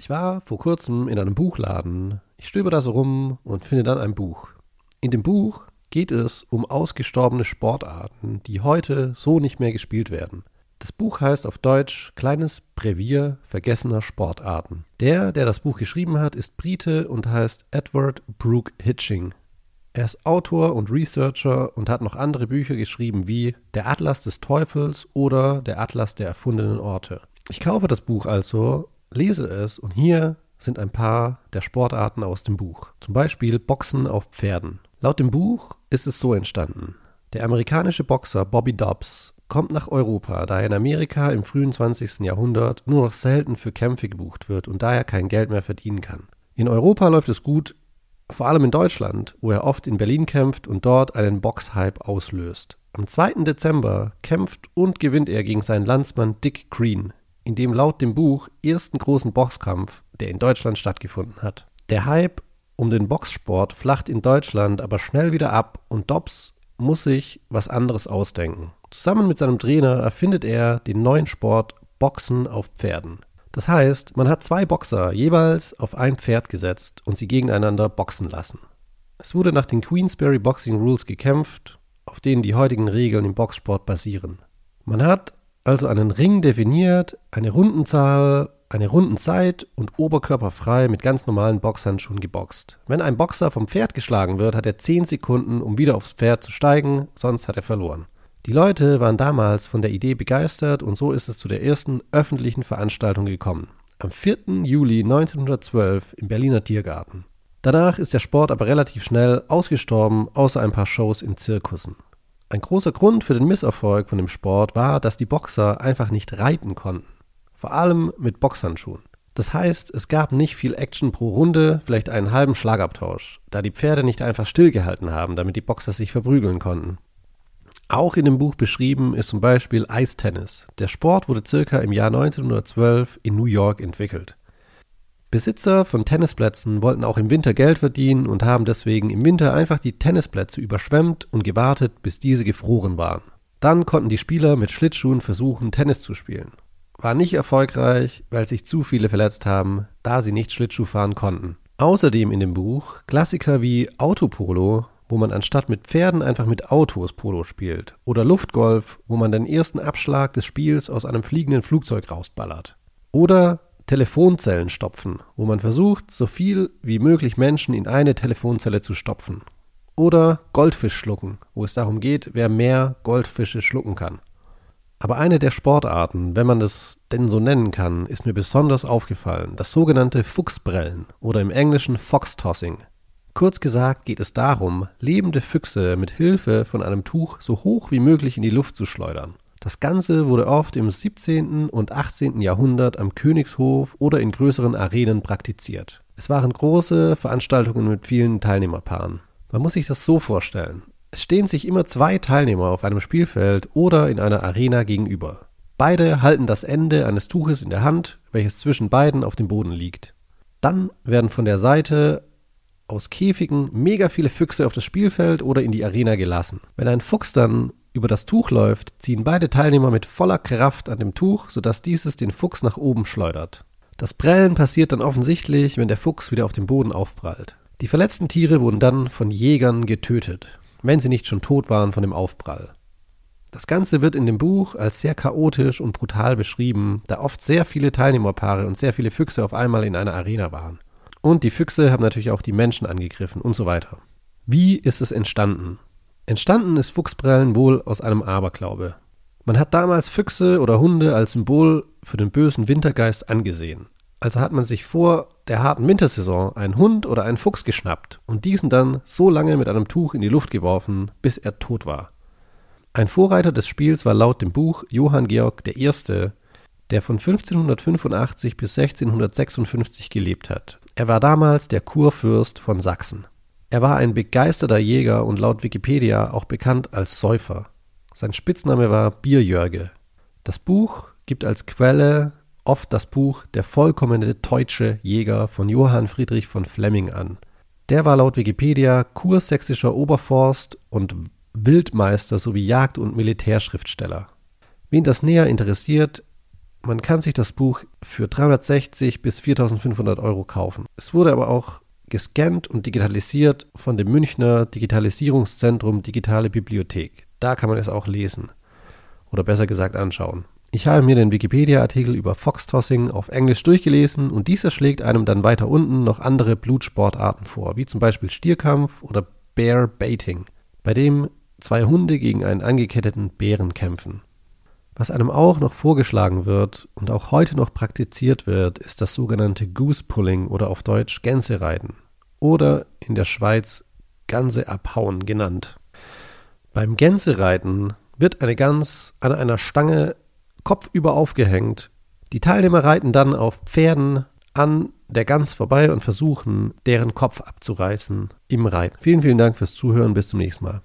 Ich war vor kurzem in einem Buchladen. Ich stöber da so rum und finde dann ein Buch. In dem Buch geht es um ausgestorbene Sportarten, die heute so nicht mehr gespielt werden. Das Buch heißt auf Deutsch Kleines Brevier vergessener Sportarten. Der, der das Buch geschrieben hat, ist Brite und heißt Edward Brooke Hitching. Er ist Autor und Researcher und hat noch andere Bücher geschrieben wie Der Atlas des Teufels oder Der Atlas der erfundenen Orte. Ich kaufe das Buch also, lese es und hier sind ein paar der Sportarten aus dem Buch. Zum Beispiel Boxen auf Pferden. Laut dem Buch ist es so entstanden. Der amerikanische Boxer Bobby Dobbs kommt nach Europa, da er in Amerika im frühen 20. Jahrhundert nur noch selten für Kämpfe gebucht wird und daher kein Geld mehr verdienen kann. In Europa läuft es gut, vor allem in Deutschland, wo er oft in Berlin kämpft und dort einen Boxhype auslöst. Am 2. Dezember kämpft und gewinnt er gegen seinen Landsmann Dick Green, in dem laut dem Buch ersten großen Boxkampf, der in Deutschland stattgefunden hat. Der Hype um den Boxsport flacht in Deutschland aber schnell wieder ab und Dobbs muss sich was anderes ausdenken. Zusammen mit seinem Trainer erfindet er den neuen Sport Boxen auf Pferden. Das heißt, man hat zwei Boxer jeweils auf ein Pferd gesetzt und sie gegeneinander boxen lassen. Es wurde nach den Queensberry Boxing Rules gekämpft, auf denen die heutigen Regeln im Boxsport basieren. Man hat also einen Ring definiert, eine Rundenzahl, eine Rundenzeit und oberkörperfrei mit ganz normalen Boxhandschuhen geboxt. Wenn ein Boxer vom Pferd geschlagen wird, hat er 10 Sekunden, um wieder aufs Pferd zu steigen, sonst hat er verloren. Die Leute waren damals von der Idee begeistert und so ist es zu der ersten öffentlichen Veranstaltung gekommen. Am 4. Juli 1912 im Berliner Tiergarten. Danach ist der Sport aber relativ schnell ausgestorben, außer ein paar Shows in Zirkussen. Ein großer Grund für den Misserfolg von dem Sport war, dass die Boxer einfach nicht reiten konnten. Vor allem mit Boxhandschuhen. Das heißt, es gab nicht viel Action pro Runde, vielleicht einen halben Schlagabtausch, da die Pferde nicht einfach stillgehalten haben, damit die Boxer sich verprügeln konnten. Auch in dem Buch beschrieben ist zum Beispiel Eistennis. Der Sport wurde circa im Jahr 1912 in New York entwickelt. Besitzer von Tennisplätzen wollten auch im Winter Geld verdienen und haben deswegen im Winter einfach die Tennisplätze überschwemmt und gewartet, bis diese gefroren waren. Dann konnten die Spieler mit Schlittschuhen versuchen, Tennis zu spielen. War nicht erfolgreich, weil sich zu viele verletzt haben, da sie nicht Schlittschuh fahren konnten. Außerdem in dem Buch Klassiker wie Autopolo wo man anstatt mit Pferden einfach mit Autos Polo spielt. Oder Luftgolf, wo man den ersten Abschlag des Spiels aus einem fliegenden Flugzeug rausballert. Oder Telefonzellen stopfen, wo man versucht, so viel wie möglich Menschen in eine Telefonzelle zu stopfen. Oder Goldfisch schlucken, wo es darum geht, wer mehr Goldfische schlucken kann. Aber eine der Sportarten, wenn man es denn so nennen kann, ist mir besonders aufgefallen, das sogenannte Fuchsbrellen oder im Englischen Fox-Tossing. Kurz gesagt geht es darum, lebende Füchse mit Hilfe von einem Tuch so hoch wie möglich in die Luft zu schleudern. Das Ganze wurde oft im 17. und 18. Jahrhundert am Königshof oder in größeren Arenen praktiziert. Es waren große Veranstaltungen mit vielen Teilnehmerpaaren. Man muss sich das so vorstellen. Es stehen sich immer zwei Teilnehmer auf einem Spielfeld oder in einer Arena gegenüber. Beide halten das Ende eines Tuches in der Hand, welches zwischen beiden auf dem Boden liegt. Dann werden von der Seite aus Käfigen mega viele Füchse auf das Spielfeld oder in die Arena gelassen. Wenn ein Fuchs dann über das Tuch läuft, ziehen beide Teilnehmer mit voller Kraft an dem Tuch, sodass dieses den Fuchs nach oben schleudert. Das Prellen passiert dann offensichtlich, wenn der Fuchs wieder auf dem Boden aufprallt. Die verletzten Tiere wurden dann von Jägern getötet, wenn sie nicht schon tot waren von dem Aufprall. Das Ganze wird in dem Buch als sehr chaotisch und brutal beschrieben, da oft sehr viele Teilnehmerpaare und sehr viele Füchse auf einmal in einer Arena waren. Und die Füchse haben natürlich auch die Menschen angegriffen und so weiter. Wie ist es entstanden? Entstanden ist Fuchsbrellen wohl aus einem Aberglaube. Man hat damals Füchse oder Hunde als Symbol für den bösen Wintergeist angesehen. Also hat man sich vor der harten Wintersaison einen Hund oder einen Fuchs geschnappt und diesen dann so lange mit einem Tuch in die Luft geworfen, bis er tot war. Ein Vorreiter des Spiels war laut dem Buch Johann Georg I., der von 1585 bis 1656 gelebt hat. Er war damals der Kurfürst von Sachsen. Er war ein begeisterter Jäger und laut Wikipedia auch bekannt als Säufer. Sein Spitzname war Bierjörge. Das Buch gibt als Quelle oft das Buch Der vollkommene deutsche Jäger von Johann Friedrich von Flemming an. Der war laut Wikipedia kursächsischer Oberforst und Wildmeister sowie Jagd- und Militärschriftsteller. Wen das näher interessiert, Man kann sich das Buch für 360 bis 4500 Euro kaufen. Es wurde aber auch gescannt und digitalisiert von dem Münchner Digitalisierungszentrum Digitale Bibliothek. Da kann man es auch lesen. Oder besser gesagt anschauen. Ich habe mir den Wikipedia-Artikel über Foxtossing auf Englisch durchgelesen und dieser schlägt einem dann weiter unten noch andere Blutsportarten vor, wie zum Beispiel Stierkampf oder Bear Baiting, bei dem zwei Hunde gegen einen angeketteten Bären kämpfen. Was einem auch noch vorgeschlagen wird und auch heute noch praktiziert wird, ist das sogenannte Goose Pulling oder auf Deutsch Gänsereiten oder in der Schweiz Ganse abhauen genannt. Beim Gänsereiten wird eine Gans an einer Stange kopfüber aufgehängt. Die Teilnehmer reiten dann auf Pferden an der Gans vorbei und versuchen, deren Kopf abzureißen im Reiten. Vielen, vielen Dank fürs Zuhören. Bis zum nächsten Mal.